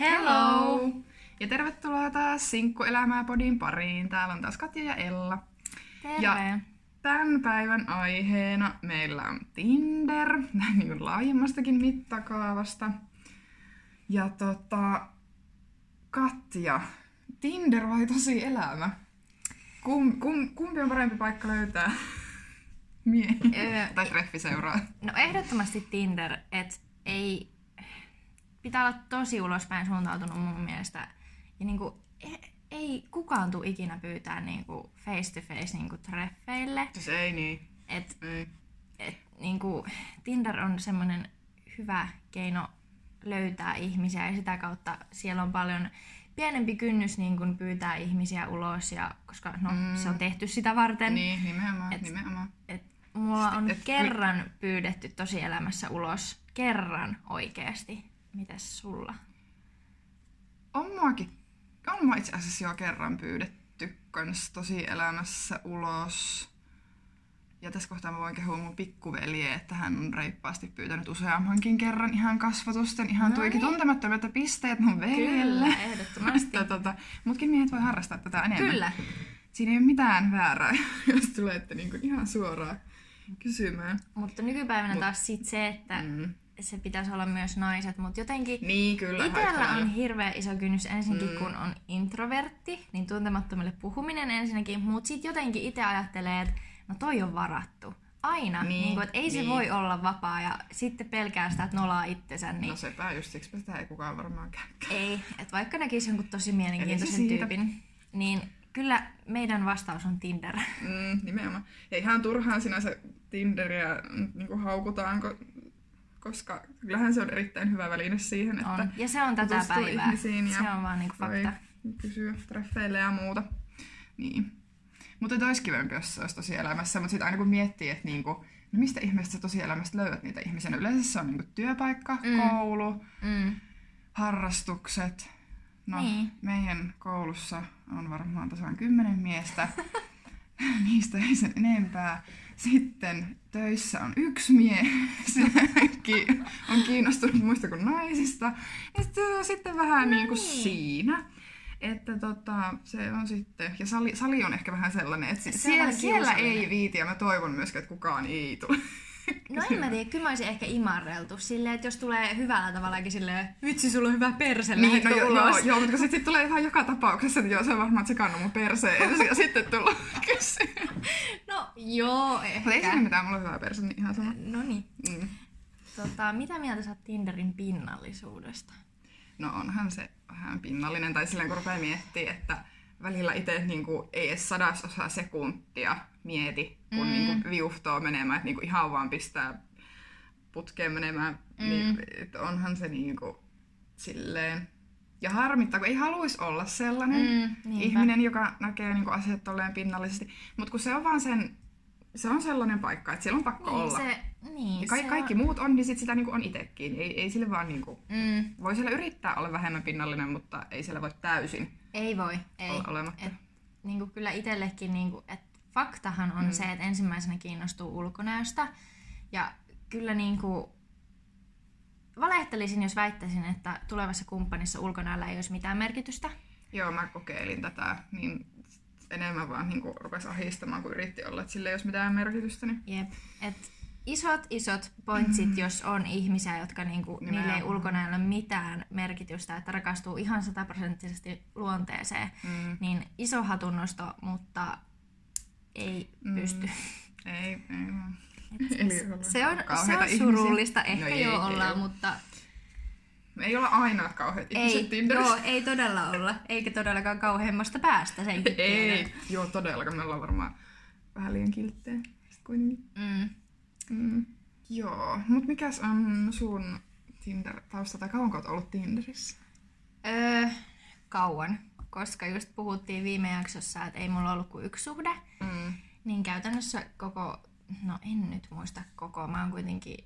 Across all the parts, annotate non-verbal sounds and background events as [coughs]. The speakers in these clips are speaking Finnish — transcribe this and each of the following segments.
Hello! Ja tervetuloa taas Sinkkuelämää podin pariin. Täällä on taas Katja ja Ella. Terve. Ja tämän päivän aiheena meillä on Tinder, [laughs] näin niin laajemmastakin mittakaavasta. Ja tota, Katja, Tinder vai tosi elämä? Kum, kum, kumpi on parempi paikka löytää [laughs] miehiä tai treffiseuraa? No ehdottomasti Tinder, että ei... Pitää olla tosi ulospäin suuntautunut mun mielestä. Ja niinku, ei, ei kukaan tule ikinä pyytää niinku face to face niinku treffeille. Siis ei niin. Et, Ei. et, niinku, Tinder on semmoinen hyvä keino löytää ihmisiä ja sitä kautta siellä on paljon pienempi kynnys niin kun pyytää ihmisiä ulos, ja, koska no, mm. se on tehty sitä varten. Niin, nimenomaan, Et- nimenomaan. Et mulla on et kerran pyydetty tosielämässä ulos. Kerran oikeasti. Mitäs sulla? On muakin, on mua itse asiassa jo kerran pyydetty kans tosi elämässä ulos. Ja tässä kohtaa mä voin kehua mun pikkuveljeä, että hän on reippaasti pyytänyt useammankin kerran ihan kasvatusten, ihan No tuikin niin. tuntemattomat pisteet mun veljelle. Kyllä, ehdottomasti. [laughs] Että tota, mutkin miehet voi harrastaa tätä enemmän. Kyllä. Siinä ei ole mitään väärää, [laughs] jos tulette niinku ihan suoraan kysymään. Mutta nykypäivänä Mut- taas sit se, että Mm. Se pitäisi olla myös naiset, mutta jotenkin Niin, kyllä. Itellä haittaa. on hirveä iso kynnys ensinnäkin, Mm. kun on introvertti, niin tuntemattomille puhuminen ensinnäkin, mutta sitten jotenkin itse ajattelee, että no toi on varattu. Aina. Niin, Niin, niin että ei se niin. voi olla vapaa ja sitten pelkää sitä, että nolaa itsensä, niin No sepä just siksi sitä ei kukaan varmaan käy. Ei, että vaikka näkisi jonkun tosi mielenkiintoisen se tyypin, niin kyllä meidän vastaus on Tinder. Mm, nimenomaan. Ja ihan turhaan sinänsä Tinderiä niin haukutaan, ko- koska kyllähän se on erittäin hyvä väline siihen, että On. Ja se on tätä päivää. ihmisiin ja Se on vaan niinku fakta. kysyä treffeille ja muuta. Niin. Mutta olisi kivempi, jos se olisi tosielämässä, mutta sitten aina kun miettii, että niinku, no mistä ihmeestä sä tosielämästä löydät niitä ihmisiä, no yleensä se on niinku työpaikka, Mm. koulu, Mm. harrastukset. No, Niin. meidän koulussa on varmaan tasan kymmenen miestä. [laughs] Niistä ei sen enempää. Sitten töissä on yksi mies, on kiinnostunut muista kuin naisista. Ja sitten se on sitten vähän No niin kuin niin. siinä. Että tota, se on sitten, ja sali, sali on ehkä vähän sellainen, että Se siellä, siellä ei viiti, ja mä toivon myöskään, että kukaan ei tule. No en mä tiedä, kyllä mä olisin ehkä imarreltu silleen, että jos tulee hyvällä tavallakin silleen, vitsi sulla on hyvä perse, Niin, no ulos? joo, joo, mutta sitten sit tulee ihan joka tapauksessa, että joo, se on varmaan tsekannut mun perseen ja sitten tullut kysyä. No joo, Mutta ei ehkä. siinä mitään, mulla on hyvä perse, niin ihan sama. No niin. Mm. Tota, mitä mieltä sä oot Tinderin pinnallisuudesta? No onhan se vähän pinnallinen, tai silleen kun rupeaa miettimään, että välillä itse niinku, ei edes sadasosa sekuntia mieti, kun Mm. mm. niinku, viuhtoo menemään, että niinku, ihan vaan pistää putkeen menemään, mm. niin et onhan se niinku, silleen... Ja harmittaa, kun ei haluaisi olla sellainen Mm, niinpä. ihminen, joka näkee niinku, asiat tolleen pinnallisesti. Mutta kun se on vaan sen, se on sellainen paikka, että siellä on pakko Niin, olla. se, niin, ja ka- se kaikki on, muut on, niin sit sitä niinku on itekin. Ei, ei sille vaan niinku, Mm, voi siellä yrittää olla vähemmän pinnallinen, mutta ei siellä voi täysin ei voi, ei. olla olematta. Et, niin kuin kyllä itsellekin, niin kuin, että faktahan on Mm. se, että ensimmäisenä kiinnostuu ulkonäöstä. Ja kyllä niin kuin, valehtelisin, jos väittäisin, että tulevassa kumppanissa ulkonäöllä ei olisi mitään merkitystä. Joo, mä kokeilin tätä, niin enemmän vaan niin rupesi ahistamaan, kun yritti olla, että sillä ei olisi mitään merkitystä. Niin... Jep. Et isot, isot pointsit, mm. jos on ihmisiä, jotka niinku, niille ei ulkonäöllä mitään merkitystä, että rakastuu ihan sataprosenttisesti luonteeseen, Mm, niin iso hatunnosto, mutta ei Mm. pysty. ei, ei. Et se, on, se on ihmisiä. surullista, No ehkä ei, joo ei ollaan, oo. mutta Me ei olla aina kauheat ihmiset ei, Tinderissä. joo, ei todella olla, eikä todellakaan kauheimmasta päästä senkin tiedän. ei, joo todellakaan, me ollaan varmaan vähän liian kilttejä. Kuitenkin. Mm. Mm. Joo, mutta mikäs on sun Tinder-tausta, tai kauanko oot ollut Tinderissä? Öö, kauan, koska just puhuttiin viime jaksossa, että ei mulla ollut kuin yksi suhde, Mm. niin käytännössä koko, no en nyt muista koko, mä oon kuitenkin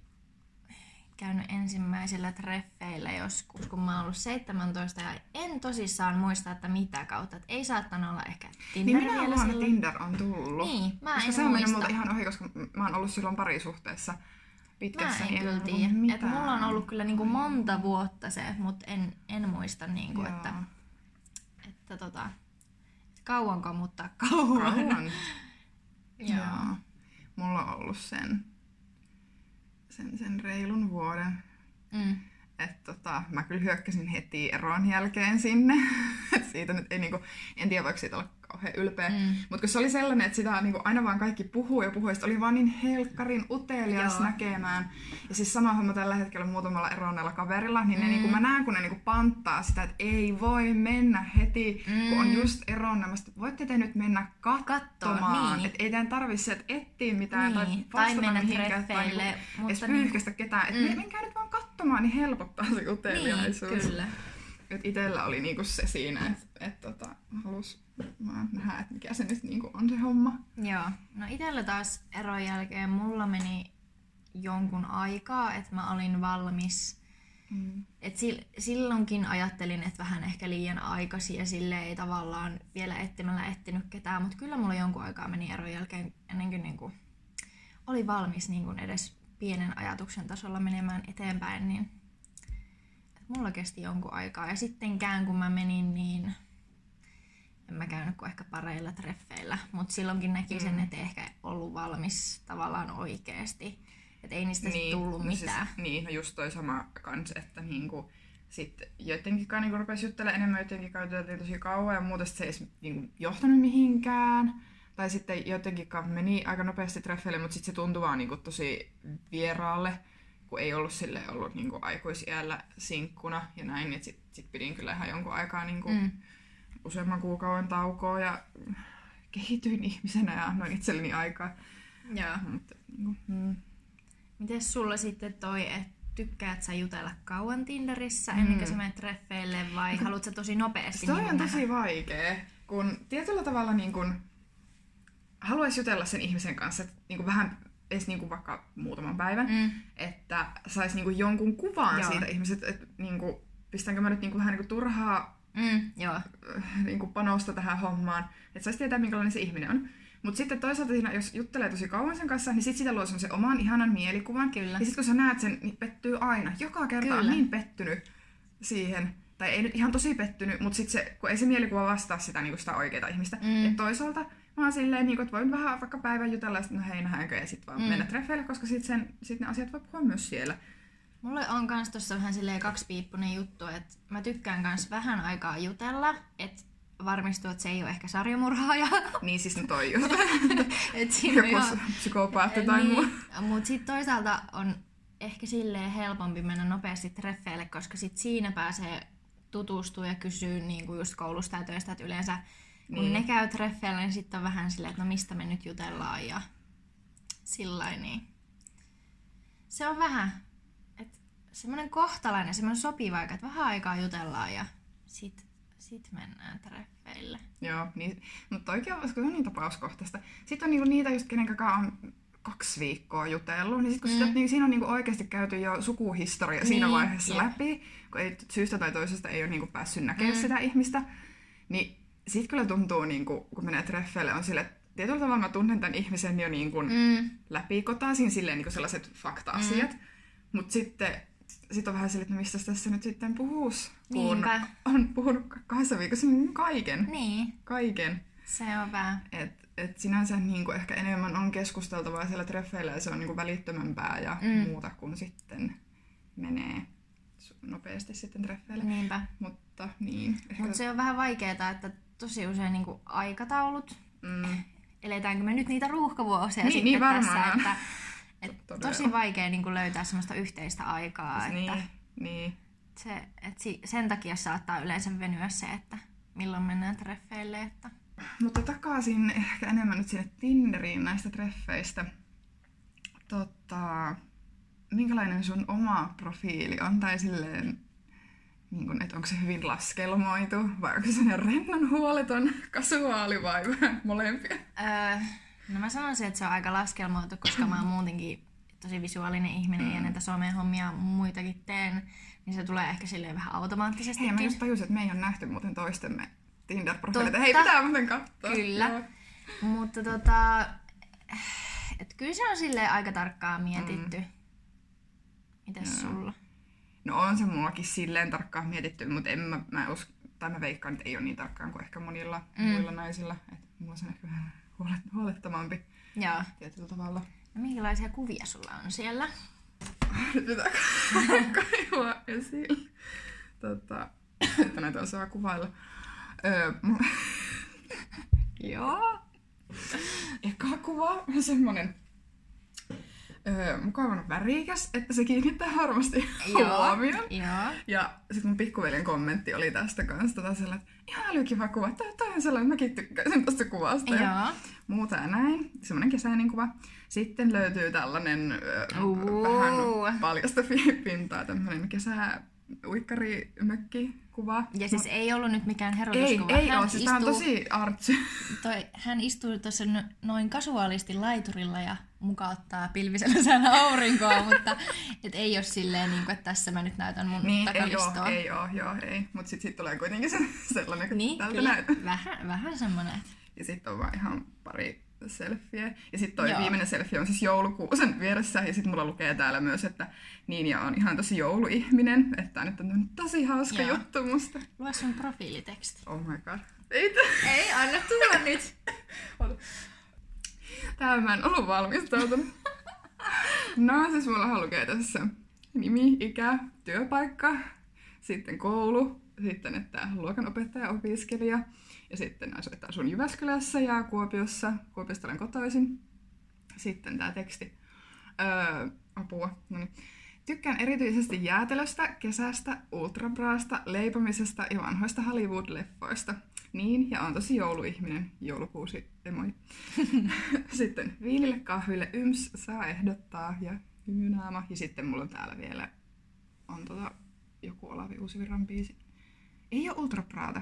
käynyt ensimmäisillä treffeillä joskus, kun mä oon ollut 17 ja en tosissaan muista, että mitä kautta. Et ei saattanut olla ehkä Niin Tinder minä vielä silloin silloin. Tinder on tullut. Niin, mä koska en se on mennyt multa ihan ohi, koska mä oon ollut silloin parisuhteessa. pitkässä Mä niin en kyllä ollut tiedä. Et mulla on ollut kyllä niinku monta vuotta se, mutta en, en muista, niinku, Joo. että, että tota, kauanko, mutta kauan. Kauan. [laughs] Joo. Joo. Mulla on ollut sen, sen, sen reilun vuoden. Mm. että tota, mä kyllä hyökkäsin heti eron jälkeen sinne. [laughs] Et siitä nyt ei niinku, en tiedä voiko siitä olla kauhean ylpeä. Mm. Mutta kun se oli sellainen, että sitä niinku aina vaan kaikki puhuu ja puhuu, ja oli vaan niin helkkarin utelias Joo. näkemään. Ja siis sama homma tällä hetkellä muutamalla eronneella kaverilla, niin ne Mm. niinku, mä näen kun ne niinku panttaa sitä, että ei voi mennä heti, mm. kun on Mm. just eronnut. Voitte te nyt mennä katsomaan. niin. Et ei teidän tarvitse sieltä etsiä mitään Niin, tai tai vastata mennä mihinkään. tai niinku mutta edes niin- pyyhkästä ketään. Et Mm. menkää nyt vaan katsomaan, niin helpottaa se Niin, uteliaisuus. kyllä. Et itellä oli niinku se siinä, että et tota, halus nähdä, että mikä se nyt niinku on se homma. Joo. No itellä taas eron jälkeen mulla meni jonkun aikaa, että mä olin valmis. Mm. Et sil- silloinkin ajattelin, että vähän ehkä liian aikaisin ja sille ei tavallaan vielä etsimällä etsinyt ketään, mutta kyllä mulla jonkun aikaa meni eron jälkeen ennen kuin niinku oli valmis niinku edes pienen ajatuksen tasolla menemään eteenpäin, niin et mulla kesti jonkun aikaa. Ja sittenkään kun mä menin, niin en mä käynyt kuin ehkä pareilla treffeillä, mutta silloinkin näki sen, Mm. että ei ehkä ollut valmis tavallaan oikeasti. Että ei niistä niin, tullut no mitään. Siis, niin, no just toi sama kans, että niinku, sit joidenkin kanssa niinku rupesi juttelemaan enemmän, joidenkin kanssa juteltiin tosi kauan ja muuta sit se ei edes niinku, johtanut mihinkään. Tai sitten joidenkin kanssa meni aika nopeasti treffeille, mutta sitten se tuntui vaan niinku, tosi vieraalle, kun ei ollut sille ollut niinku, aikuisiällä sinkkuna ja näin. Sitten sit pidin kyllä ihan jonkun aikaa niinku, Mm. Mm. useamman kuukauden taukoa ja kehityin ihmisenä ja annoin itselleni aikaa. Joo. Mutta, niinku, mm. Mites sulla sitten toi, että tykkäät sä jutella kauan Tinderissä ennen kuin Mm. sä menet treffeille vai haluat sä tosi nopeasti Toi niinku on nähdä? tosi vaikea, kun tietyllä tavalla niin kun, haluaisi jutella sen ihmisen kanssa, että niin kun vähän edes niin kuin vaikka muutaman päivän, Mm. että saisi niin jonkun kuvan Joo. siitä ihmisestä, että niin kuin, pistänkö mä nyt niin kuin vähän niin kuin turhaa Mm, joo. [laughs] niin kuin panosta tähän hommaan, että saisi tietää, minkälainen se ihminen on. Mutta sitten toisaalta siinä, jos juttelee tosi kauan sen kanssa, niin sitten sitä luo semmoisen oman ihanan mielikuvan. Kyllä. Ja sitten kun sä näet sen, niin pettyy aina. Joka kerta Kyllä. on niin pettynyt siihen. Tai ei nyt ihan tosi pettynyt, mutta sitten se, kun ei se mielikuva vastaa sitä, niin sitä oikeaa ihmistä. Mm. Et toisaalta mä oon silleen, niin kuin, että voin vähän vaikka päivän jutella, ja sitten no hei, nähdäänkö, ja sitten vaan mm. mennä treffeille, koska sitten sit ne asiat voi puhua myös siellä. Mulle on kans tossa vähän silleen kaksipiippunen juttu, että mä tykkään kans vähän aikaa jutella, että varmistuu, että se ei ole ehkä sarjamurhaaja. [laughs] Niin siis no toi just. [laughs] Et siinä on Joku ihan- psykopaatti tai muu. niin, Mutta sitten toisaalta on ehkä silleen helpompi mennä nopeasti treffeille, koska sit siinä pääsee tutustua ja kysyä niin kuin just koulusta ja töistä, että yleensä kun Niin. ne käy treffeillä, niin sitten on vähän silleen, että no mistä me nyt jutellaan ja sillä niin. Se on vähän, semmoinen kohtalainen, semmoinen sopiva aika, että vähän aikaa jutellaan ja sit, sit mennään treffeille. Joo, niin, mutta oikein se on niin tapauskohtaista. Sitten on niinku niitä just, kenen kanssa on kaksi viikkoa jutellut, niin, sit, kun Mm. sitä, niin siinä on niinku oikeasti käyty jo sukuhistoria siinä Niin, vaiheessa jep. läpi, kun ei, syystä tai toisesta ei ole niinku päässyt näkemään Mm. mm. sitä ihmistä. Niin sit kyllä tuntuu, niinku, kun menee treffeille, on sille, että tietyllä tavalla mä tunnen tämän ihmisen jo niinku Mm. läpikotaisin silleen niinku sellaiset fakta-asiat. Mm. Mutta sitten sit on vähän silleen, että no mistä tässä nyt sitten puhus, kun Niinpä. on puhunut kahdessa viikossa niin kaiken. Niin, Kaiken. se on vähän. Et, et sinänsä niin kuin ehkä enemmän on keskusteltavaa siellä treffeillä ja se on niin kuin välittömämpää ja Mm. muuta kuin sitten menee nopeasti sitten treffeille. Niinpä. Mutta niin. Ehkä, Mutta se on vähän vaikeaa, että tosi usein niinku aikataulut, mm, eletäänkö me nyt niitä ruuhkavuosia Niin, sitten niin tässä, että et Todella. tosi vaikea niinku löytää semmoista yhteistä aikaa, että niin, niin. se, et si, sen takia saattaa yleensä venyä se, että milloin mennään treffeille, että Mutta takaisin ehkä enemmän nyt sinne Tinderiin näistä treffeistä. Tota, minkälainen sun oma profiili on? Tai silleen, niin kun, että onko se hyvin laskelmoitu vai onko se rennon huoleton, kasuaali vai [laughs] molempia? öö, no mä sanoisin, että se on aika laskelmoitu, koska mä oon [clears throat] muutenkin tosi visuaalinen ihminen mm. ja näitä somehommia muitakin teen, niin se tulee ehkä silleen vähän automaattisesti. Hei, mä just tajusin, että me ei ole nähty muuten toistemme Tinder-profiileita. Hei, pitää muuten katsoa. Kyllä. Mutta tota, et kyllä se on silleen aika tarkkaan mietitty. Mm. Mites Joo. sulla? No on se mullakin silleen tarkkaan mietitty, mutta en mä, mä usko, tai mä veikkaan, että ei ole niin tarkkaan kuin ehkä monilla Mm. mm. muilla naisilla. Et mulla se on ehkä vähän huolet, huolettomampi Joo. tietyllä tavalla. No minkälaisia kuvia sulla on siellä? [laughs] Nyt pitää [laughs] kaivaa esille. Tota, [coughs] että näitä osaa kuvailla. Öö, [laughs] Joo. Eka kuva on semmonen öö, mukavan värikäs, että se kiinnittää varmasti huomioon. Joo. Ja sitten mun pikkuveljen kommentti oli tästä kanssa tota sellainen, että ihan älykiva kuva, toi, toi on sellainen, mäkin tykkäisin tästä kuvasta. Ja Joo. muuta ja näin. Semmoinen kesäinen kuva. Sitten löytyy tällainen ö, Uu. vähän paljasta pintaa, tämmöinen kesä uikkarimökki kuva. Ja siis ei ollut nyt mikään ei, herotuskuva. ei hän ole, siis tää on istuu- tosi artsy. [laughs] Toi, hän istuu tuossa no- noin kasuaalisti laiturilla ja mukauttaa pilvisellä säällä aurinkoa, [laughs] mutta et ei ole silleen, niin kuin, että tässä mä nyt näytän mun Niin, ei takalistoa. oo, ei oo, joo, ei. Mut sit, sit tulee kuitenkin se, sellainen, kun Niin, tältä kyllä. näyttää. Vähän, vähän semmonen. että- Ja sitten on vaan ihan pari selfieä. Ja sitten toi Joo. viimeinen selfie on siis joulukuusen vieressä. Ja sitten mulla lukee täällä myös, että niin ja on ihan tosi jouluihminen. Että nyt on tosi hauska Joo. juttu musta. Lue sun profiiliteksti. Oh my god. Ei t- Ei, anna tulla nyt. [laughs] Tähän mä en ollut valmistautunut. [laughs] No siis mulla lukee tässä nimi, ikä, työpaikka, sitten koulu, sitten että luokanopettaja, opiskelija ja sitten asun Jyväskylässä ja Kuopiossa. Kuopiosta olen kotoisin. Sitten tämä teksti. Öö, apua. No niin. Tykkään erityisesti jäätelöstä, kesästä, ultrabraasta, leipomisesta ja vanhoista Hollywood-leffoista. Niin, ja on tosi jouluihminen. Joulukuusi emoi. [laughs] sitten viinille, kahville, yms, saa ehdottaa ja hymynaama. Ja sitten mulla on täällä vielä on tota, joku Olavi Uusivirran biisi. Ei ole ultrapraata.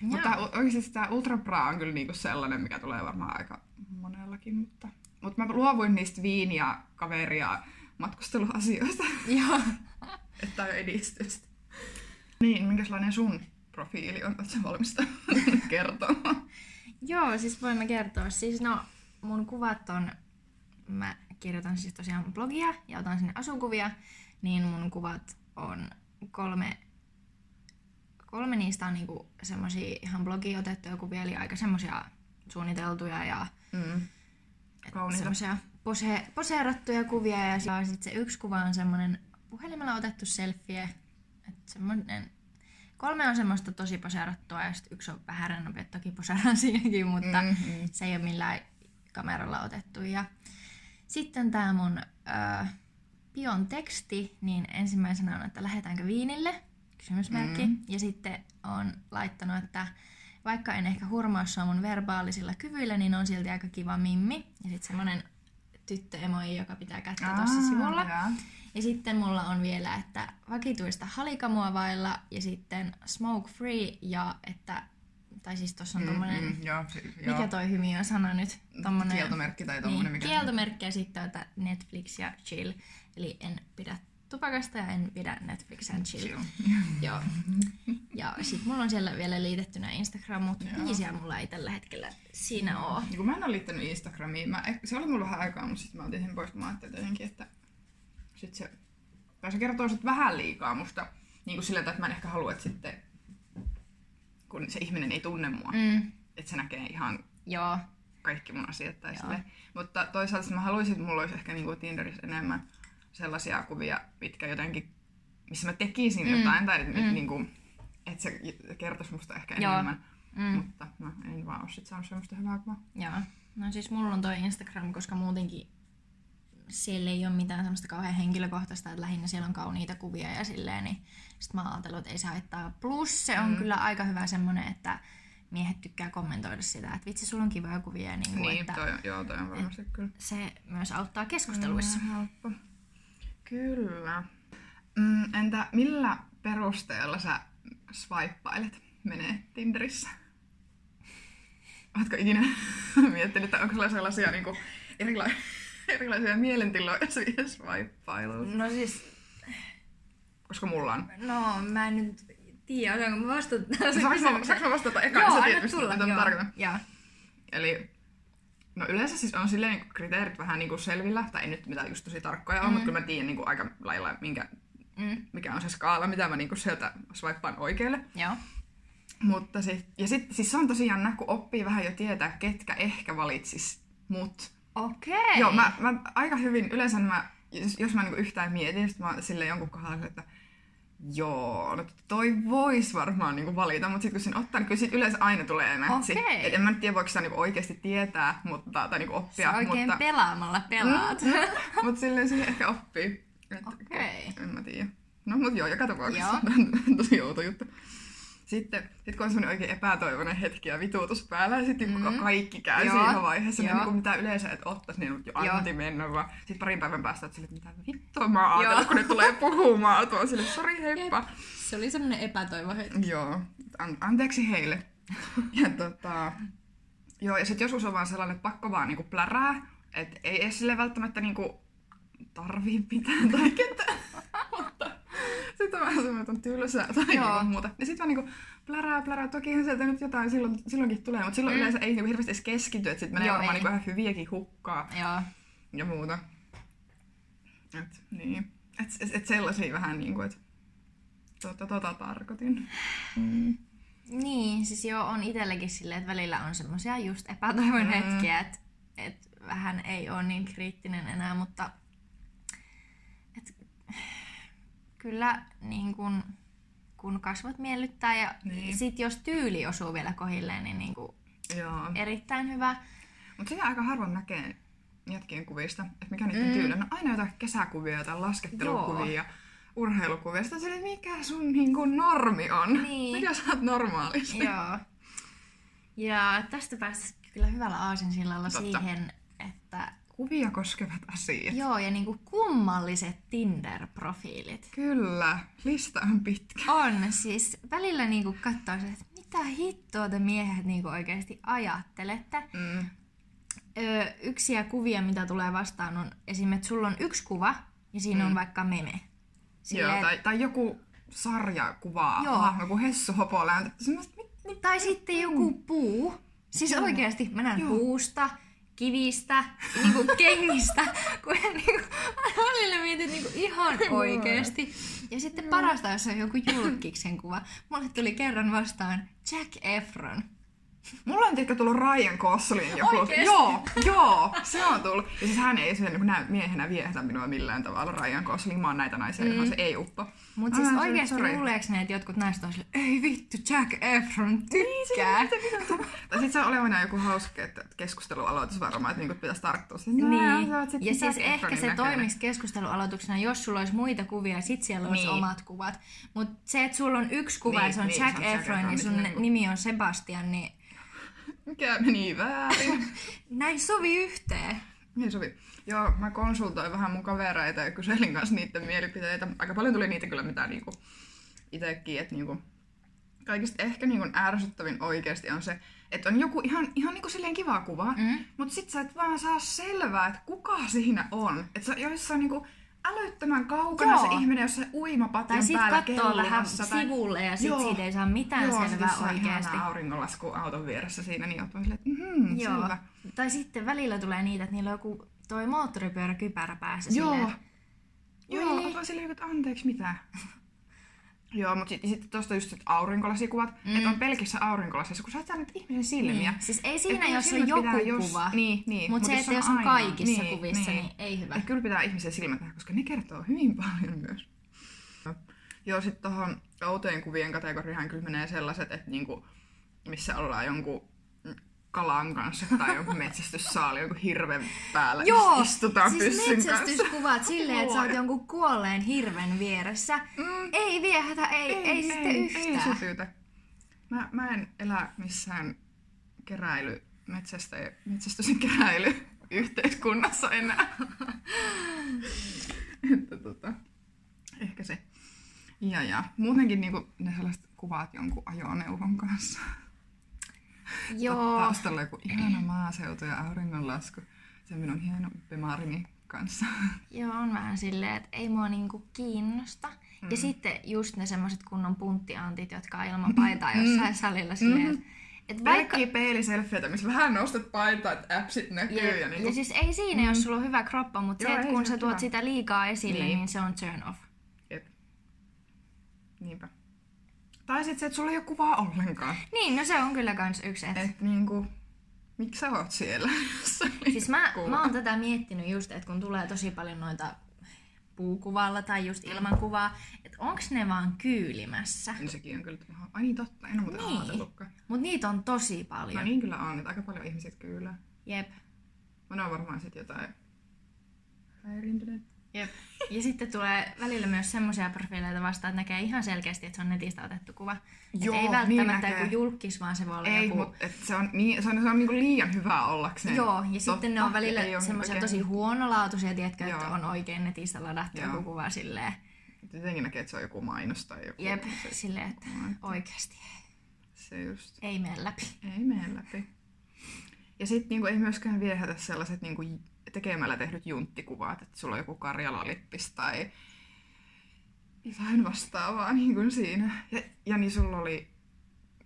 Mutta Joo. tää- oikeasti tämä ultrapraa on kyllä niinku sellainen, mikä tulee varmaan aika monellakin. Mutta, mutta mä luovuin niistä viiniä, kaveria, matkusteluasioista, Joo. [laughs] että on edistystä. Niin, minkälainen sun profiili on? Oletko valmista [laughs] kertomaan? Joo, siis voimme kertoa. Siis no, mun kuvat on, mä kirjoitan siis tosiaan blogia ja otan sinne asukuvia, niin mun kuvat on kolme, kolme niistä on niinku semmosia ihan blogiin otettuja kuvia, eli aika semmosia suunniteltuja ja Mm. Semmoisia pose, poseerattuja kuvia ja sitten se yksi kuva on semmoinen puhelimella otettu selfie. että semmoinen, kolme on semmoista tosi poseerattua ja sitten yksi on vähän rennompi, että toki poseeraan [laughs] siinäkin, mutta Mm, mm. se ei ole millään kameralla otettu. Ja sitten tämä mun ö, pion teksti, niin ensimmäisenä on, että lähdetäänkö viinille? Kysymysmerkki. Mm. Ja sitten on laittanut, että vaikka en ehkä hurmaa sua mun verbaalisilla kyvyillä, niin on silti aika kiva mimmi. Ja sitten semmonen tyttöemoji, joka pitää kättä tuossa Aa, sivulla. jaa. Ja sitten mulla on vielä, että vakituista halikamua vailla ja sitten smoke free ja että, tai siis tossa on tommonen, Mm, mm, joo, si- joo. mikä toi hymi on sana nyt? Tommonen, Kieltomerkki tai tommonen, niin, mikä... kieltomerkki ja sitten että Netflix ja chill. Eli en pidä tupakasta ja en pidä Netflix and chill. Chill. [laughs] Joo. Ja sit mulla on siellä vielä liitettynä Instagram, mutta Joo. biisiä mulla ei tällä hetkellä siinä oo. Niin kun mä en ole liittänyt Instagramiin, mä, se oli mulla vähän aikaa, mutta sitten mä otin sen pois, kun mä ajattelin jotenkin, että sit se, tai se kertoo sit vähän liikaa musta, niin kuin sillä että mä en ehkä halua, että sitten, kun se ihminen ei tunne mua, mm. Että se näkee ihan joo, kaikki mun asiat tai. Mutta toisaalta mä haluaisin, että mulla olisi ehkä niinku Tinderissä enemmän sellaisia kuvia, mitkä jotenkin, missä mä tekisin Mm. jotain, tai Mm. mm. niinku, että se kertoisi musta ehkä Joo. enemmän. mm, Mutta no, en vaan ole sit saanut semmoista hyvää kuvaa. joo. No siis mulla on toi Instagram, koska muutenkin siellä ei ole mitään semmoista kauhean henkilökohtaista, että lähinnä siellä on kauniita kuvia ja silleen, niin sit mä ajattelin, että ei se haittaa. Plus se on mm. Kyllä aika hyvä semmonen, että miehet tykkää kommentoida sitä, että vitsi, sulla on kivoja kuvia, niin kuin, Niin, että toi, joo, toi on varmasti kyllä. se myös auttaa keskusteluissa. Mm, helppo. Kyllä. Mm, entä millä perusteella sä swippailet menee Tinderissä? Oletko ikinä [laughs] miettinyt, että onko sulla sellaisia niin kuin, erila- [laughs] erilaisia mielentiloja siihen swippailuun? No siis, Koska mulla on. no mä en nyt tiedä, osaanko mä vastata Saanko mä, saanko mä vastata eka, Joo, anna tulla, mitä joo. joo. Eli No yleensä siis on silleen niin kriteerit vähän niin kuin selvillä, tai ei nyt mitään just tosi tarkkoja mm. ole, mutta kyllä mä tiedän niin kuin aika lailla, minkä, Mm. mikä on se skaala, mitä mä niin kuin sieltä swipaan oikealle. Joo. Mutta sit, ja sitten siis se on tosi jännä, kun oppii vähän jo tietää, ketkä ehkä valitsis mut. Okei. Joo, mä, mä aika hyvin, yleensä mä, jos, jos mä niinku yhtään mietin, sit mä sille jonkun kohdalla, että joo, no toi vois varmaan niinku valita, mutta sitten kun sen ottaa, niin kyllä sit yleensä aina tulee mätsi. Okei. Et en mä nyt tiedä, voiko sitä niinku oikeasti tietää mutta, tai niinku oppia, oikein mutta, pelaamalla pelaat. [laughs] mutta silleen siihen ehkä oppii. Okei. En mä tiedä. No mut joo, joka tapauksessa Joo. on [laughs] tosi outo juttu. Sitten, sit kun on semmoinen oikein epätoivoinen hetki ja vituutus päällä, ja sitten mm. kaikki käy Joo. siinä vaiheessa, niin, Joo. niin mitä yleensä et ottaisi, niin jo Joo. anti mennä, vaan sitten parin päivän päästä että mitä vittua mä oon ajatellut, kun ne tulee puhumaan, tuo sille, sori heippa. Se oli semmonen epätoivo hetki. Joo, an- anteeksi heille. [laughs] ja tota, joo, ja sitten joskus on vaan sellainen, että pakko vaan niinku plärää, että ei edes sille välttämättä niinku tarvii pitää tai ketään. Sitten on tylsää tai Joo. niinku muuta. Ja sitten vaan niinku plärää, plärää. Tokihan sieltä nyt jotain silloin, silloinkin tulee, mutta silloin mm. yleensä ei niinku hirveästi edes keskity, että sitten menee Joo, varmaan niinku vähän hyviäkin hukkaa Joo. ja muuta. Et, niin. Et, et, et sellaisia vähän niinku, että tota, tota tarkoitin. Mm. Niin, siis joo, on itselläkin silleen, että välillä on semmoisia just epätoivon Mm. hetkiä, että et vähän ei ole niin kriittinen enää, mutta et, kyllä niin kun, kun kasvot miellyttää ja Niin. sit jos tyyli osuu vielä kohilleen, niin, niin kuin Joo. erittäin hyvä. Mutta sitä aika harvoin näkee jätkien kuvista, että mikä niiden Mm. tyyli on. No aina jotain kesäkuvia tai laskettelukuvia ja urheilukuvia. Sitten on mikä sun niin kuin, normi on? Niin. Mikä sä oot normaalisti? Joo. Ja tästä päästä kyllä hyvällä aasinsillalla Totta. siihen, että Kuvia koskevat asiat. joo, ja niinku kummalliset Tinder-profiilit. Kyllä, lista on pitkä. On, siis välillä niinku katsoo se, että mitä hittoa te miehet niinku oikeasti ajattelette. Mm. Öö, yksiä kuvia, mitä tulee vastaan, on esimerkiksi, että sulla on yksi kuva, ja siinä Mm. on vaikka meme. Joo, tai, tai joku sarjakuva, Joo. hahmo, joku Hessu Hopolä. Semmoista, mit, mit, Tai sitten joku puu. Siis Joo. oikeasti mä näen Joo. puusta, kivistä, niinku kengistä, [laughs] kun niinku, välillä mietit niinku ihan oikeasti. Ja sitten parasta, jos on joku julkiksen kuva. Mulle tuli kerran vastaan Jack Efron. Mulla on tiedätkö tullut Ryan Goslin joku. Oikeesti? Joo, joo, se on tullut. Ja siis hän ei niin näy miehenä viehätä minua millään tavalla. Ryan Gosling, mä oon näitä naisia, mm. se ei uppo. Mutta siis oon oikeasti sorry. luuleeko ne, että jotkut naiset on silleen, ei vittu, Jack Efron tykkää. Tai sit se on olevana joku hauska että keskustelualoitus varmaan, että niinku pitäisi tarttua. Niin. oot sit Ja siis ehkä se toimisi keskustelualoituksena, jos sulla olisi muita kuvia sit siellä olisi Niin. omat kuvat. Mutta se, että sulla on yksi kuva Niin, ja se on niin, Jack Efron ja niin sun se niinku- nimi on Sebastian, niin Mikä meni väärin? [laughs] näin sovi yhteen. niin sovi. Joo, mä konsultoin vähän mun kavereita ja kyselin kanssa niiden mielipiteitä. Aika paljon tuli niitä kyllä mitä niinku itekin, että niinku kaikista ehkä niinku ärsyttävin oikeasti on se, että on joku ihan, ihan niinku silleen kiva kuva, Mm. mutta sit sä et vaan saa selvää, että kuka siinä on. Että se on joissain niinku älyttömän kaukana Joo. se ihminen jossain uimapatjan Tai sit päällä katsoo vähän sivulle ja sit Joo. siitä ei saa mitään Joo, selvää sit oikeasti. auringonlasku auton vieressä siinä, niin oot silleen, että mhm, Joo. selvä. Tai sitten välillä tulee niitä, että niillä on joku toi moottoripyöräkypärä päässä Joo. silleen. Joo, vaan silleen, että anteeksi, mitä? [laughs] Joo, mutta sitten sit tosta just sit aurinkolasikuvat, mm. että on pelkissä aurinkolasissa, kun sä et ihmisen silmiä. Niin. Siis ei siinä, Et jos on joku jos- kuva. Niin, niin. Mut se, että jos on ainoa- kaikissa kuvissa, niin ei hyvä. Et kyllä pitää ihmisen silmät nähdä, koska ne kertoo hyvin [laughs] paljon myös. Joo, sitten tuohon outojen kuvien kategoriaan kyllä menee sellaiset, että niinku, missä ollaan jonkun kalan kanssa tai jonkun metsästyssaali, jonkun hirven päällä Joo, istutaan siis pyssyn kanssa. metsästyskuvat silleen, että sä oot jonkun kuolleen hirven vieressä. Mm. Ei viehätä, ei, ei, ei sitten ei, yhtään. Ei sytytä. Mä, mä en elä missään keräily, metsästä, ja keräily yhteiskunnassa enää. [laughs] Että tota, ehkä se. Ja, ja. Muutenkin niinku ne sellaiset kuvat jonkun ajoneuvon kanssa. Joo, Taustalla joku ihana maaseutu ja auringonlasku. Se minun hieno bemarini kanssa. [laughs] joo, on vähän silleen, että ei mua niinku kiinnosta. Ja sitten just ne semmoset kunnon punttiantit, jotka on ilman paitaa jossain salilla silleen, että Et Vaikka... Pelkkiä peiliselfieitä, missä vähän nostat paitaa, että appsit näkyy. Ja, Ja, niinku... ja siis ei siinä, mm. jos sulla on hyvä kroppa, mutta Joo, se, että kun se sä tuot hyvä. sitä liikaa esille, niin. Niin. niin se on turn off. Jep. Niinpä. Tai sitten se, että sulla ei ole kuvaa ollenkaan. Niin, no se on kyllä kans yksi. Et. Että niinku, miksi sä oot siellä? [laughs] Siis mä, kuva? mä oon tätä miettinyt just, että kun tulee tosi paljon noita puukuvalla tai just ilman kuvaa, että onks ne vaan kyylimässä. Niin sekin on kyllä, ai niin totta, en ole muuten Niin. ajatellutkaan. Mut niitä on tosi paljon. No niin kyllä on, että aika paljon ihmisiä kyllä. Jep. Mä on varmaan sit jotain häiriintyneet. Jep. Ja sitten tulee välillä myös semmoisia profiileita vastaan, että näkee ihan selkeästi, että se on netistä otettu kuva. Et Joo, ei niin välttämättä näkee. joku julkis, vaan se voi olla Ei, joku... mutta se on, niin, se on, se on niinku liian hyvä ollakseen. Joo, ja sitten ne on totta, välillä semmoisia tosi huonolaatuisia, tiedätkö, että Joo. on oikein netistä ladattu Joo. joku kuva silleen. Jotenkin näkee, että se on joku mainos tai joku. Jep, Se, silleen, että oikeasti se just ei mene läpi. ei mene läpi. Ja sitten niinku, ei myöskään viehätä sellaiset niinku, tekemällä tehdyt junttikuvat, että sulla on joku Karjala-lippis tai jotain vastaavaa niin kuin siinä. Ja, ja niin sulla oli,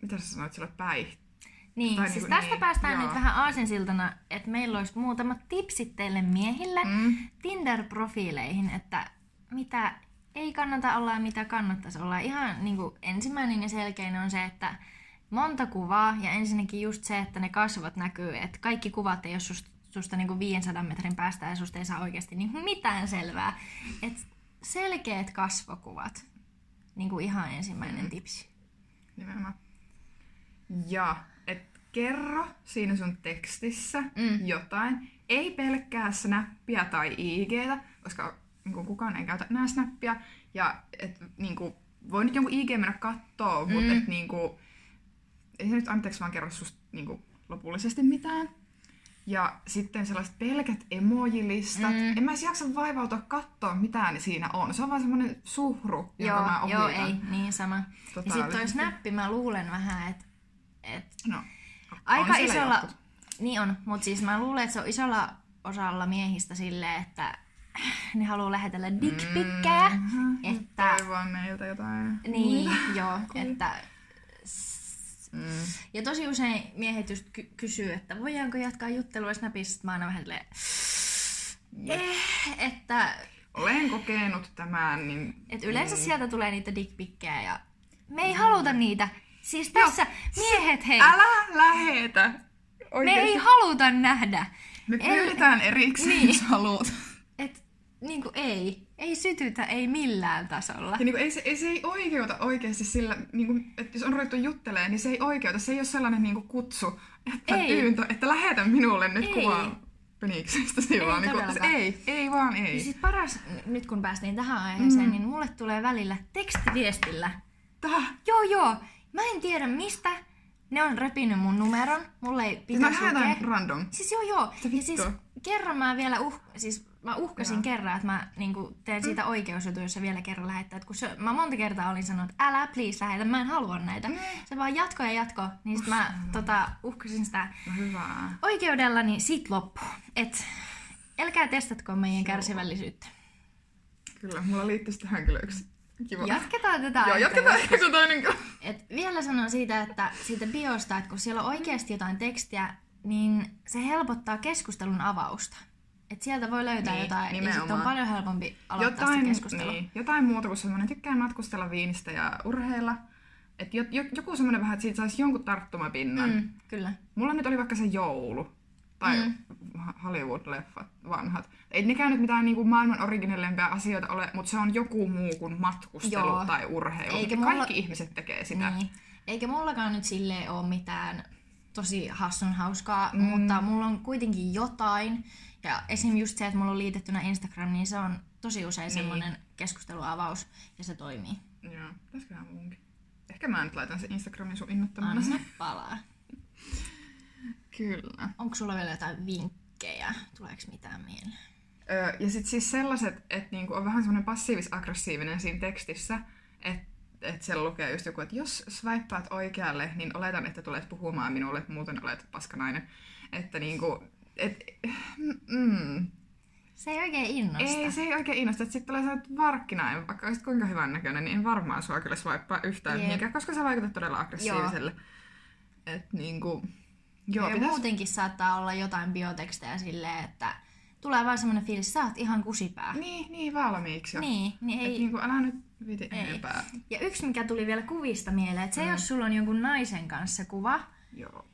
mitä sä sanoit, sulla oli päihti. Niin, Tai siis niinku tästä niin, päästään joo. nyt vähän aasinsiltana, että meillä olisi muutamat tipsit teille miehille Mm. Tinder-profiileihin, että mitä ei kannata olla ja mitä kannattaisi olla. Ihan niin kuin ensimmäinen ja selkein on se, että monta kuvaa ja ensinnäkin just se, että ne kasvot näkyy, että kaikki kuvat ei ole susta, susta niin kuin 500 metrin päästä ja susta ei saa oikeasti niin kuin mitään selvää. että selkeät kasvokuvat, niin kuin ihan ensimmäinen Mm. tipsi. Nimenomaan. Ja, et kerro siinä sun tekstissä Mm. jotain. Ei pelkkää snappia tai IGtä, koska niinku, kukaan ei käytä enää snappia. Ja et, niinku, voi nyt jonkun IG mennä kattoo, mutta Mm. et, niinku, ei se nyt anteeksi vaan kerro susta niinku, lopullisesti mitään. Ja sitten sellaiset pelkät emojilistat. Mm. En mä edes jaksa vaivautua katsoa, mitä ne siinä on. Se on vaan semmonen suhru, jonka mä Joo, joo, ohitan. ei, niin sama. Ja sitten toi snappi, mä luulen vähän, että et No. aika isolla... jotkut. Niin on, mutta siis mä luulen, että se on isolla osalla miehistä silleen, että ne haluaa lähetellä dickpikkejä, Mhm. että... Toivon meiltä jotain. Niin, [laughs] joo, että... Mm. Ja tosi usein miehet just ky- kysyy, että voidaanko jatkaa juttelua Snapissa, mä aina vähän eh, että Olen kokenut tämän, niin... et yleensä mm. sieltä tulee niitä dickpikkejä ja me ei haluta niitä. Siis tässä miehet hei, Älä lähetä! me Oikeesti. ei haluta nähdä. Me pyydetään erikseen, Niin. jos haluat. Et niinku ei, ei sytytä, ei millään tasolla. Ja niinku, ei, se, ei, se ei oikeuta oikeasti sillä, niinku, että jos on ruvettu juttelemaan, niin se ei oikeuta. Se ei ole sellainen niinku, kutsu, että Ei. pyyntö, että lähetä minulle nyt Ei. kuva peniksestä. Ei, vaan, se, todellakaan. ei, ei vaan ei. Ja siis paras, nyt kun päästiin tähän aiheeseen, Mm. niin mulle tulee välillä tekstiviestillä. Täh. Joo joo, mä en tiedä mistä ne on repinyt mun numeron, mulle ei Siis pitäisi lukea. random. Siis joo joo, ja siis kerran mä vielä uh, siis mä uhkasin Joo. kerran, että mä niinku, teen siitä Mm. oikeusjutu, jos se vielä kerran lähettää. Et kun se, mä monta kertaa olin sanonut, että älä please lähetä, mä en halua näitä. Mm. Se vaan jatko ja jatko, niin sit mä tota, uhkasin sitä No hyvää. oikeudella, niin sit loppu. Et älkää testatko meidän kärsivällisyyttä. Kyllä, mulla liittyisi tähän kyllä yksi kiva. Jatketaan tätä Joo, jatketaan ehkä se toinen. Et vielä sanon siitä, että siitä biosta, että kun siellä on oikeasti jotain tekstiä, niin se helpottaa keskustelun avausta. Et sieltä voi löytää Niin, jotain, ja sitten on nimenomaan. paljon helpompi aloittaa Jotain, sitä keskustelua. niin, jotain muuta kuin semmoinen, tykkään matkustella viinistä ja urheilla. Et jo, jo, joku semmoinen vähän, että siitä saisi jonkun tarttumapinnan. Mm. Kyllä. Mulla nyt oli vaikka se joulu. Tai Mm. Hollywood-leffat vanhat. Ei nekään nyt mitään niinku maailman originellempia asioita ole, mutta se on joku muu kuin matkustelu Joo. tai urheilu. Eikä mulla- Kaikki ihmiset tekee sitä. Niin. Eikä mullakaan nyt silleen ole mitään tosi hassun hauskaa, Mm. mutta mulla on kuitenkin jotain. Ja esim. just se, että mulla on liitettynä Instagram, niin se on tosi usein Niin. semmoinen keskusteluavaus ja se toimii. Joo, pitäisiköhän muunkin. Ehkä mä nyt laitan sen Instagramin sun innottamana. Anna palaa. [laughs] Kyllä. Onko sulla vielä jotain vinkkejä? Tuleeko mitään mieleen? Öö, ja sitten siis sellaiset, että niinku on vähän semmoinen passiivis-aggressiivinen siinä tekstissä, että et siellä lukee just joku, että jos swipeaat oikealle, niin oletan, että tulet puhumaan minulle, muuten olet paskanainen. Että niinku, et, mm, Se ei oikein innosta. ei, se ei oikein innosta. Että sitten tulee sellainen varkkinainen, vaikka olisit kuinka hyvän näköinen, niin en varmaan sua kyllä swipea yhtään Jep. mihinkään, koska sä vaikutat todella aggressiiviselle. Et niinku, Joo, joo, ja pitäis, muutenkin saattaa olla jotain biotekstejä silleen, että tulee vaan semmoinen fiilis, sä oot ihan kusipää. niin, niin valmiiksi jo. Niin, niin Et ei, niinku, älä nyt viti Ei. enempää. Ja yksi, mikä tuli vielä kuvista mieleen, että se mm. jos sulla on jonkun naisen kanssa kuva, Joo.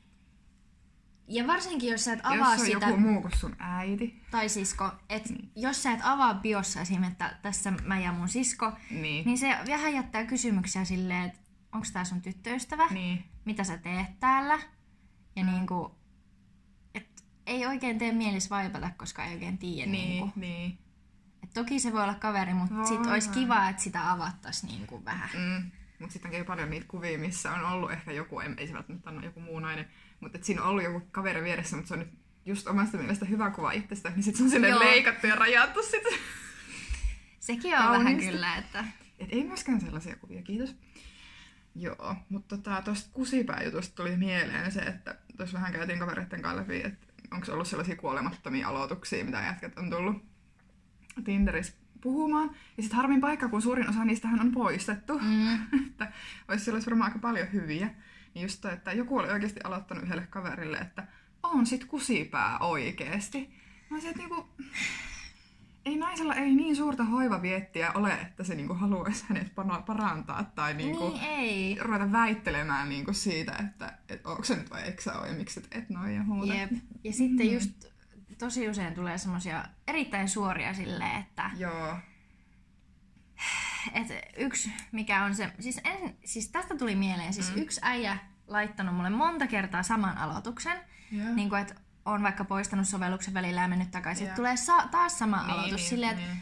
ja varsinkin jos sä et avaa Jos on sitä, joku muu kuin sun äiti, tai sisko, että mm. jos sä et avaa biossa esim. että tässä mä ja mun sisko, niin, niin se vähän jättää kysymyksiä silleen, että onko tää sun tyttöystävä, niin, mitä sä teet täällä, ja niinku, et ei oikein tee mielis vaipata, koska ei oikein tiedä. niin, Niinku. niin. Et toki se voi olla kaveri, mutta Voi sit olisi vähän. kiva, että sitä avattaisi niinku vähän. Mm. Mutta sitten käy paljon niitä kuvia, missä on ollut ehkä joku, ei ei se välttämättä ole joku muu nainen, mutta siinä on ollut joku kaveri vieressä, mutta se on nyt just omasta mielestä hyvä kuva itsestä, niin sitten se on silleen leikattu ja rajattu sit. Sekin on vähän Kauniisti. kyllä, että... Et ei myöskään sellaisia kuvia, kiitos. Joo, mutta tota, tuosta kusipääjutusta tuli mieleen se, että tuossa vähän käytiin kavereiden kanssa läpi, että onko ollut sellaisia kuolemattomia aloituksia, mitä jätkät on tullut Tinderissä puhumaan. Ja sitten harmin paikka, kun suurin osa niistähän on poistettu. Mm. [laughs] että olisi siellä olisi varmaan aika paljon hyviä. Niin just toi, että joku oli oikeasti aloittanut yhdelle kaverille, että on sit kusipää oikeesti. Mä olisin, että niinku, ei naisella ei niin suurta hoivaviettiä ole, että se niinku haluaisi hänet parantaa tai niinku Niin ei. ruveta väittelemään niinku siitä, että et onko se nyt vai eikö sä ole ja miksi et, noin ja muuta. Jep. Ja sitten just tosi usein tulee semmosia erittäin suoria silleen, että Joo. et yksi mikä on se, siis, en, siis tästä tuli mieleen, siis Mm. mm. yksi äijä laittanut mulle monta kertaa saman aloituksen, Joo. niin kuin, että on vaikka poistanut sovelluksen välillä ja mennyt takaisin, että tulee sa- taas sama Niin, aloitus niin, silleen, että niin.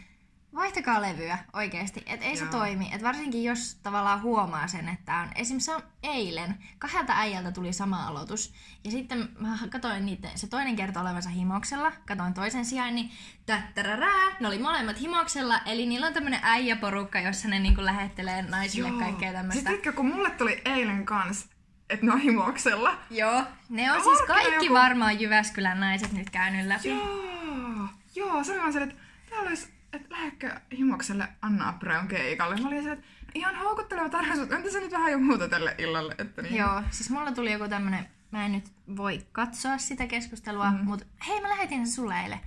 vaihtakaa levyä oikeasti, että ei se Joo. toimi. Et varsinkin jos tavallaan huomaa sen, että on, esimerkiksi se on eilen, kahdelta äijältä tuli sama aloitus, ja sitten mä katsoin niiden, se toinen kerta olevansa himoksella, katsoin toisen sijaan, niin tättärärää, ne oli molemmat himoksella, eli niillä on tämmönen äijäporukka, jossa ne niinku lähettelee naisille Joo. kaikkea tämmöistä. Sitten tiedätkö, kun mulle tuli eilen kans, että ne on himoksella. Joo, ne on No, siis kaikki joku- varmaan Jyväskylän naiset nyt käynyt läpi. Joo, joo, se oli vaan se, että täällä olisi, että lähdekö himokselle Anna Abraun keikalle. Mä olin että no ihan houkutteleva tarjous, entä se nyt vähän jo muuta tälle illalle? Että niin. Joo, siis mulla tuli joku tämmönen, mä en nyt voi katsoa sitä keskustelua, mm. mutta hei mä lähetin sen sulle eilen.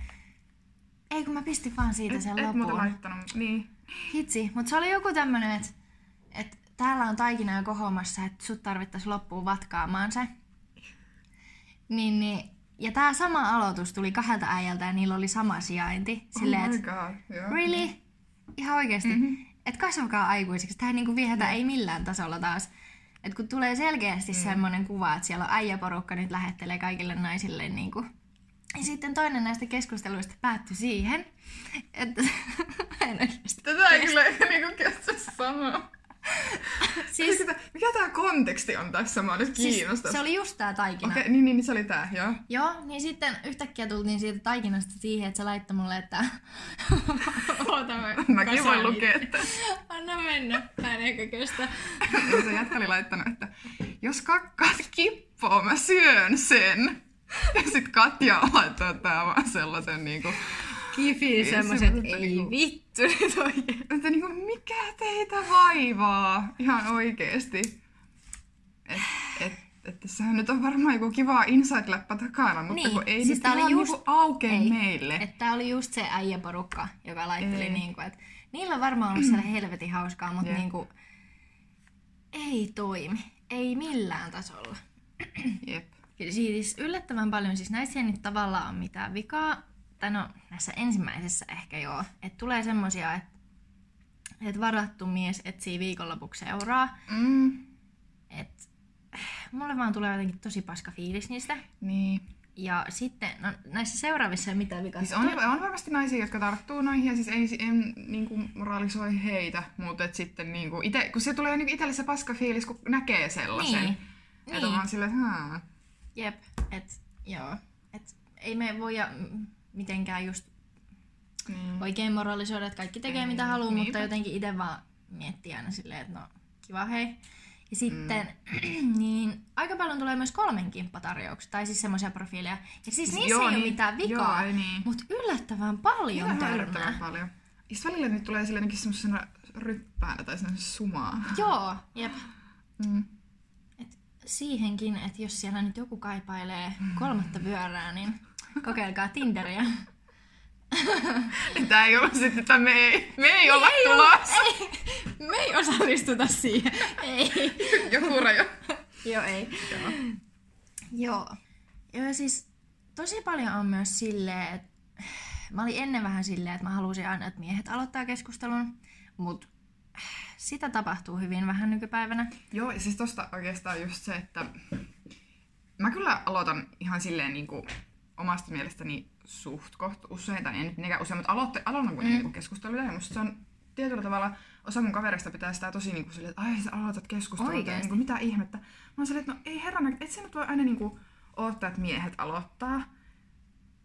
Ei kun mä pistin vaan siitä Et, sen et muuta lopun. laittanut, niin. Hitsi, mutta se oli joku tämmönen, että et täällä on taikina jo kohomassa, että sut tarvittaisi loppuun vatkaamaan se. Niin, niin, ja tää sama aloitus tuli kahdelta äijältä ja niillä oli sama sijainti. Silleen, oh my god, joo. really? Ihan oikeesti. Mm-hmm. Että kasvakaa aikuisiksi. Ei niinku viehätä ei millään tasolla taas. Et kun tulee selkeästi mm. semmoinen kuva, että siellä on äijäporukka nyt lähettelee kaikille naisille niinku. Ja sitten toinen näistä keskusteluista päättyi siihen, että [laughs] en oikeasti Tätä ei kyllä niinku kestä sanoa. Siis, mikä tää konteksti on tässä? Mä nyt siis se oli just tää taikina. Okei, niin, niin, niin, se oli tää, joo. Joo, niin sitten yhtäkkiä tultiin siitä taikinasta siihen, että se laittoi mulle, että... [laughs] Oota, mä Mäkin voin lukea, että Anna mennä, mä en ehkä kestä. Ja se jätkä oli laittanut, että jos kakkaat kippoo, mä syön sen. Ja sit Katja laittoi tää vaan sellaisen niinku, Kifi Ei semmoset, semmoset ei niinku- vittu nyt oikein. että niinku, mikä teitä vaivaa? Ihan oikeesti. Et, et, et tässähän nyt on varmaan joku kiva inside-läppä takana, mutta Niin, kun ei siis nyt oli ihan just- niinku aukea ei. meille. Että tää oli just se äijäporukka, joka laitteli Ei. niinku, että niillä on varmaan ollut siellä helvetin hauskaa, mutta Jep. niinku ei toimi. Ei millään tasolla. Jep. Siis yllättävän paljon, siis näissä ei nyt tavallaan ole mitään vikaa, tai no näissä ensimmäisessä ehkä joo, että tulee semmosia, että et varattu mies etsii viikonlopuksi seuraa, Mm, että mulle vaan tulee jotenkin tosi paska fiilis niistä. niin. Ja sitten, no näissä seuraavissa ei mitään vikaa. Siis on, on varmasti naisia, jotka tarttuu noihin ja siis ei, en niinku moralisoi heitä, mutta et sitten niinku ite, kun se tulee niinku itselle se paska fiilis, kun näkee sellaisen. Niin. Että Niin. on vaan silleen, että. Jep, et joo. Et ei me mm, mitenkään just Niin. oikein moralisoida, että kaikki tekee Ei, mitä haluaa, niinpä. mutta jotenkin itse vaan miettii aina silleen, että no kiva hei. Ja sitten, mm. [clears throat] niin aika paljon tulee myös kolmen kimppatarjouksia, tai siis semmoisia profiileja. Ja siis niissä Joo, ei ole niin. mitään vikaa, Joo, ei niin. mutta yllättävän paljon Ihan törmää. yllättävän paljon. Ja välillä nyt tulee silleen jotenkin semmosena ryppäänä tai semmoisena sumaa. Joo, jep. Mm. Et siihenkin, että jos siellä nyt joku kaipailee kolmatta pyörää, niin kokeilkaa Tinderiä. Tää ei ollut sitten, että me ei, me ei olla tulossa. Ei, me ei osallistuta siihen. Ei. Joku raja. Joo, ei. Joo. Joo. Joo, ja siis tosi paljon on myös silleen, että mä olin ennen vähän silleen, että mä halusin aina, että miehet aloittaa keskustelun, mutta sitä tapahtuu hyvin vähän nykypäivänä. Joo, ja siis tosta oikeastaan just se, että mä kyllä aloitan ihan silleen niin kuin omasta mielestäni suht koht usein, tai en nyt mitenkään usein, mutta aloitte, aloitan kuitenkin mm. keskusteluja, ja musta se on tietyllä tavalla, osa mun kavereista pitää sitä tosi niin kuin silleen, että ai sä aloitat keskustelua, niin kuin, mitä ihmettä. Mä oon silleen, että no ei herran, et sä nyt voi aina niin kuin odottaa, että miehet aloittaa.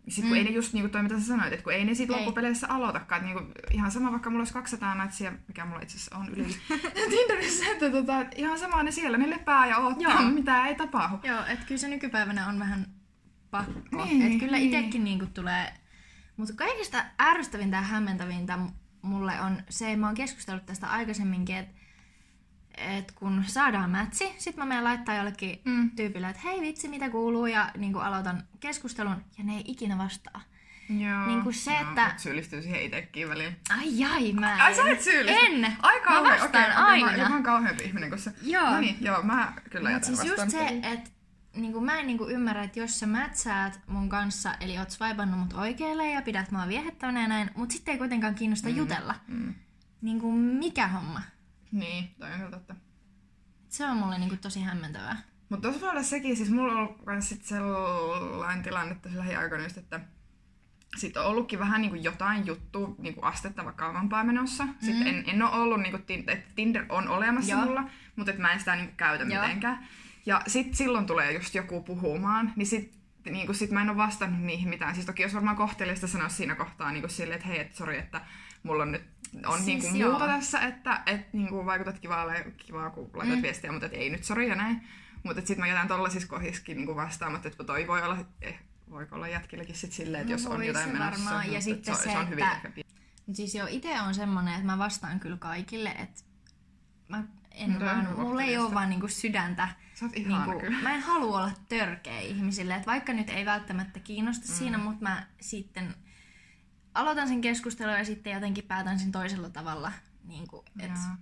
Sitten kun Mm. ei ne just niin kuin toi, mitä sä sanoit, että kun ei ne sit Ei. loppupeleissä aloitakaan, että niinku, ihan sama vaikka mulla olisi 200 natsia, mikä mulla itse asiassa on yli [laughs] Tinderissä, että tota, ihan sama ne siellä, ne lepää ja odottaa, Joo. mitä ei tapahdu. Joo, että kyllä se nykypäivänä on vähän pakko. Niin, että kyllä niin. itsekin niinku tulee... Mutta kaikista ärsyttävintä ja hämmentävintä mulle on se, mä oon keskustellut tästä aikaisemminkin, että et kun saadaan mätsi, sit mä menen laittaa jollekin Mm. tyypille, että hei vitsi, mitä kuuluu, ja niin aloitan keskustelun, ja ne ei ikinä vastaa. Joo. Niin kuin se, Joo, että- mut syyllistyy siihen itsekin väliin. Ai ai, mä en. Ai sä et syyllisty? En. Ai kauhean, mä vastaan okei, aina. Mä, mä oon kauheampi ihminen kuin se. Joo. No niin, joo, mä kyllä Mut jätän siis just vastaan. se, että niinku mä en niinku ymmärrä, että jos sä mätsäät mun kanssa, eli oot swipannut mut oikealle ja pidät mua viehettävänä ja näin, mut sitten ei kuitenkaan kiinnosta mm. jutella. Mm. Niinku mikä homma? Niin, toi on kyllä totta. Se on mulle niinku tosi hämmentävää. Mutta tuossa voi olla sekin, siis mulla on ollut kans sit sellainen tilanne tässä lähiaikoina just, että sit on ollutkin vähän niinku jotain juttua niinku astetta vakavampaa menossa. Mm. Sitten en, en ole ollut, niinku, tin- että Tinder on olemassa Joo. mulla, mutta et mä en sitä niinku käytä Joo. mitenkään. Ja sit silloin tulee just joku puhumaan, niin sit, niinku, sit mä en ole vastannut niihin mitään. Siis toki jos varmaan kohteliasta sanoa siinä kohtaa niinku silleen, että hei, et sori, että mulla on nyt on Siis niinku joo. muuta tässä, että et, niinku, vaikutat kivaalle, kivaa kun laitat mm. viestiä, mutta et ei nyt sori ja näin. Mutta sitten mä jätän tollasissa kohdissakin niinku vastaamatta, että toi voi olla, eh, voiko olla jätkilläkin sit silleen, että No jos on jotain se menossa. varmaan. Ja sitten se, se, se on hyvin että- Mut siis joo, itse on semmonen, että mä vastaan kyllä kaikille, että mä en No vaan, mulla ei ole vaan niinku sydäntä. Sä oot ihana Niinku, kyllä. mä en halua olla törkeä ihmisille, että vaikka nyt ei välttämättä kiinnosta mm. siinä, mutta mä sitten aloitan sen keskustelun ja sitten jotenkin päätän sen toisella tavalla. Niin kuin, et, Joo.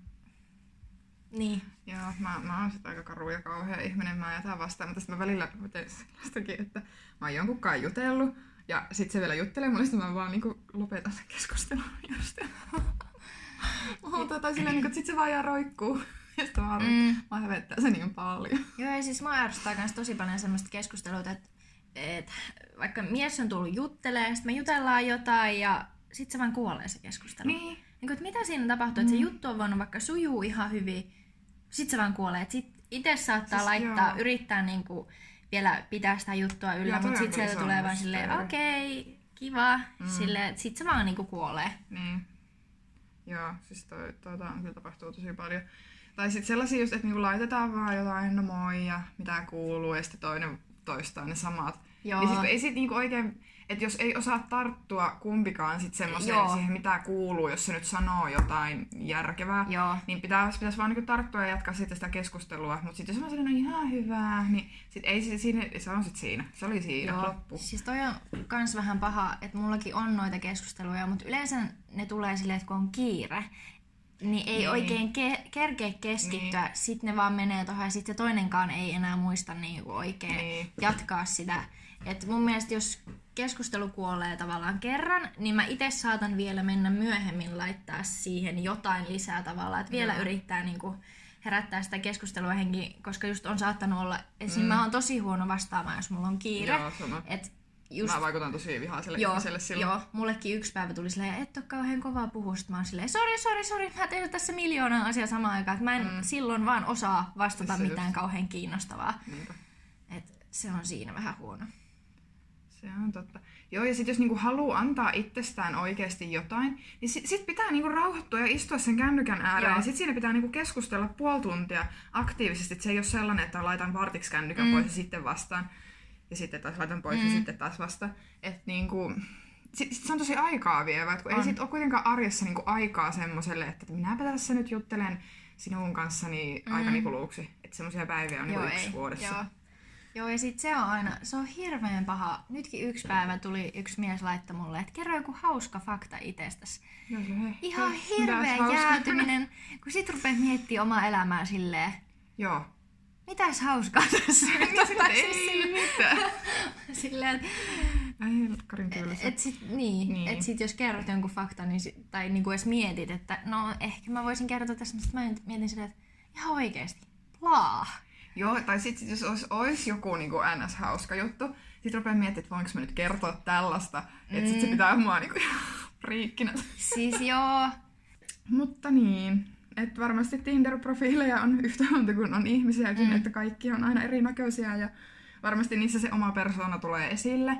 niin. Joo, mä, mä oon sit aika karu ja kauhea ihminen, mä jätän vastaan, mutta sitten mä välillä teen sellaistakin, että mä oon jonkun kanssa jutellut, ja sitten se vielä juttelee mulle, sitten mä vaan niinku lopetan sen keskustelun [laughs] just. [laughs] Mutta tai silleen, niinku, että sit se vaan jää roikkuu. Sitten mä, mm. Mm. mä hävettää se niin paljon. Joo, ja siis mä ärsyttää myös tosi paljon semmoista keskustelua, että, että vaikka mies on tullut juttelemaan, sitten me jutellaan jotain ja sitten se vaan kuolee se keskustelu. Niin. Niin kuin, että mitä siinä tapahtuu, että se juttu on voinut vaikka sujuu ihan hyvin, sit se vaan kuolee. Et sit itse saattaa Siis laittaa, joo. yrittää niinku vielä pitää sitä juttua yllä, Joo, mutta on sit kyllä sieltä iso tulee vaan silleen, okei, kiva, mm. silleen, että sit se vaan niinku kuolee. Niin. Joo, siis toi, tuota on kyllä tapahtuu tosi paljon. Tai sitten sellaisia just, että niinku laitetaan vaan jotain, no moi ja mitä kuuluu, ja sitten toinen toistaa ne samat. Joo. Ja sit, ei sit niinku oikein, että jos ei osaa tarttua kumpikaan sit semmoiseen siihen, mitä kuuluu, jos se nyt sanoo jotain järkevää, Joo. niin pitäisi pitäis vaan niinku tarttua ja jatkaa sitten sitä keskustelua. Mutta sitten jos mä sanon, no ihan hyvää, niin sit ei sit siinä, se on sitten siinä. Se oli siinä, Joo. loppu. Siis toi on kans vähän paha, että mullakin on noita keskusteluja, mutta yleensä ne tulee silleen, että kun on kiire, niin ei Niin. oikein ke- kerkeä keskittyä, niin. sit ne vaan menee tuohon ja sitten toinenkaan ei enää muista niinku oikein Niin. jatkaa sitä. Et mun mielestä jos keskustelu kuolee tavallaan kerran, niin mä itse saatan vielä mennä myöhemmin laittaa siihen jotain lisää tavallaan, että vielä Joo. yrittää niinku herättää sitä keskustelua henki, koska just on saattanut olla, esim. Mm. mä oon tosi huono vastaamaan, jos mulla on kiire. Joo, sama. Et just, Mä vaikutan tosi vihaiselle joo, ihmiselle silloin. joo, mullekin yksi päivä tuli silleen, et ole kauhean kovaa puhua, sit mä oon silleen, sori, sori, sori, mä teen tässä miljoonaa asiaa samaan aikaan, että mä en mm. silloin vaan osaa vastata se mitään just. kauhean kiinnostavaa. Niinpä. Et se on siinä vähän huono. Se on totta. Joo, ja sitten jos niinku haluaa antaa itsestään oikeasti jotain, niin sit, sit pitää niinku rauhoittua ja istua sen kännykän ääreen. Joo. Ja sitten siinä pitää niinku keskustella puoli tuntia aktiivisesti. Et se ei ole sellainen, että laitan vartiksi kännykän Mm. pois ja sitten vastaan. Ja sitten taas laitan pois mm. ja sitten taas vastaan. Että niinku, sit, sit se on tosi aikaa vievä, kun ei On. sit ole kuitenkaan arjessa niinku aikaa semmoselle, että minäpä tässä nyt juttelen sinun kanssani mm. aikani kuluksi. Että semmoisia päiviä on joo, yksi ei. vuodessa. Joo. Joo, ja sit se on aina, se on hirveän paha. Nytkin yksi päivä tuli yksi mies laittaa mulle, että kerro joku hauska fakta itsestäsi. He, Ihan hirveä jäätyminen, kun sit rupeat miettimään omaa elämää silleen. Joo. Mitäs hauskaa tässä? Mitä ei mitään. [laughs] silleen, että Karin et sit, niin, niin. Et sit jos kerrot jonkun faktan niin sit, tai niinku edes mietit, että no ehkä mä voisin kertoa tässä, mutta mä mietin silleen, että ihan oikeesti, laa. Joo, tai sitten sit jos olisi, olisi joku niin kuin ns. hauska juttu, sitten rupeaa miettimään, että voinko mä nyt kertoa tällaista, mm. että sitten se pitää mua niin kuin, friikkinä. Siis joo. Mutta niin, että varmasti Tinder-profiileja on yhtä monta kuin on ihmisiäkin, mm. että kaikki on aina erinäköisiä ja varmasti niissä se oma persoona tulee esille.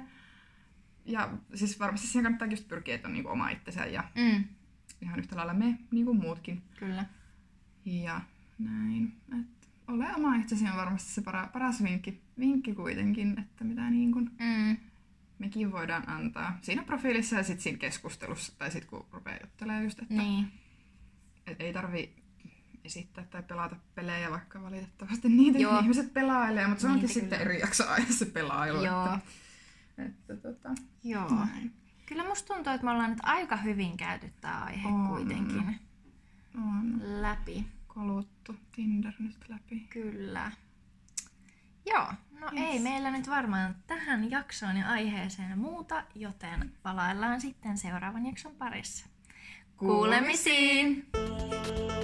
Ja siis varmasti siihen kannattaa just pyrkiä, että on niin kuin oma itsensä ja mm. ihan yhtä lailla me, niin kuin muutkin. Kyllä. Ja näin. Et ole oma itsesi on varmasti se para, paras vinkki, vinkki kuitenkin, että mitä niin kuin mm. mekin voidaan antaa siinä profiilissa ja sitten siinä keskustelussa, tai sitten kun rupeaa juttelemaan just, että niin. Et ei tarvi esittää tai pelata pelejä, vaikka valitettavasti niitä Joo. ihmiset pelailee, mutta se onkin niitä sitten kyllä. eri jakso se pelailu. Joo. Että, että, tota, Joo. Näin. Kyllä musta tuntuu, että me ollaan nyt aika hyvin käyty tämä aihe on. kuitenkin on. läpi koluttu Tinder nyt läpi. Kyllä. Joo, no yes. ei meillä nyt varmaan tähän jaksoon ja aiheeseen muuta, joten palaillaan sitten seuraavan jakson parissa. Kuulemisiin! Kuulemisiin.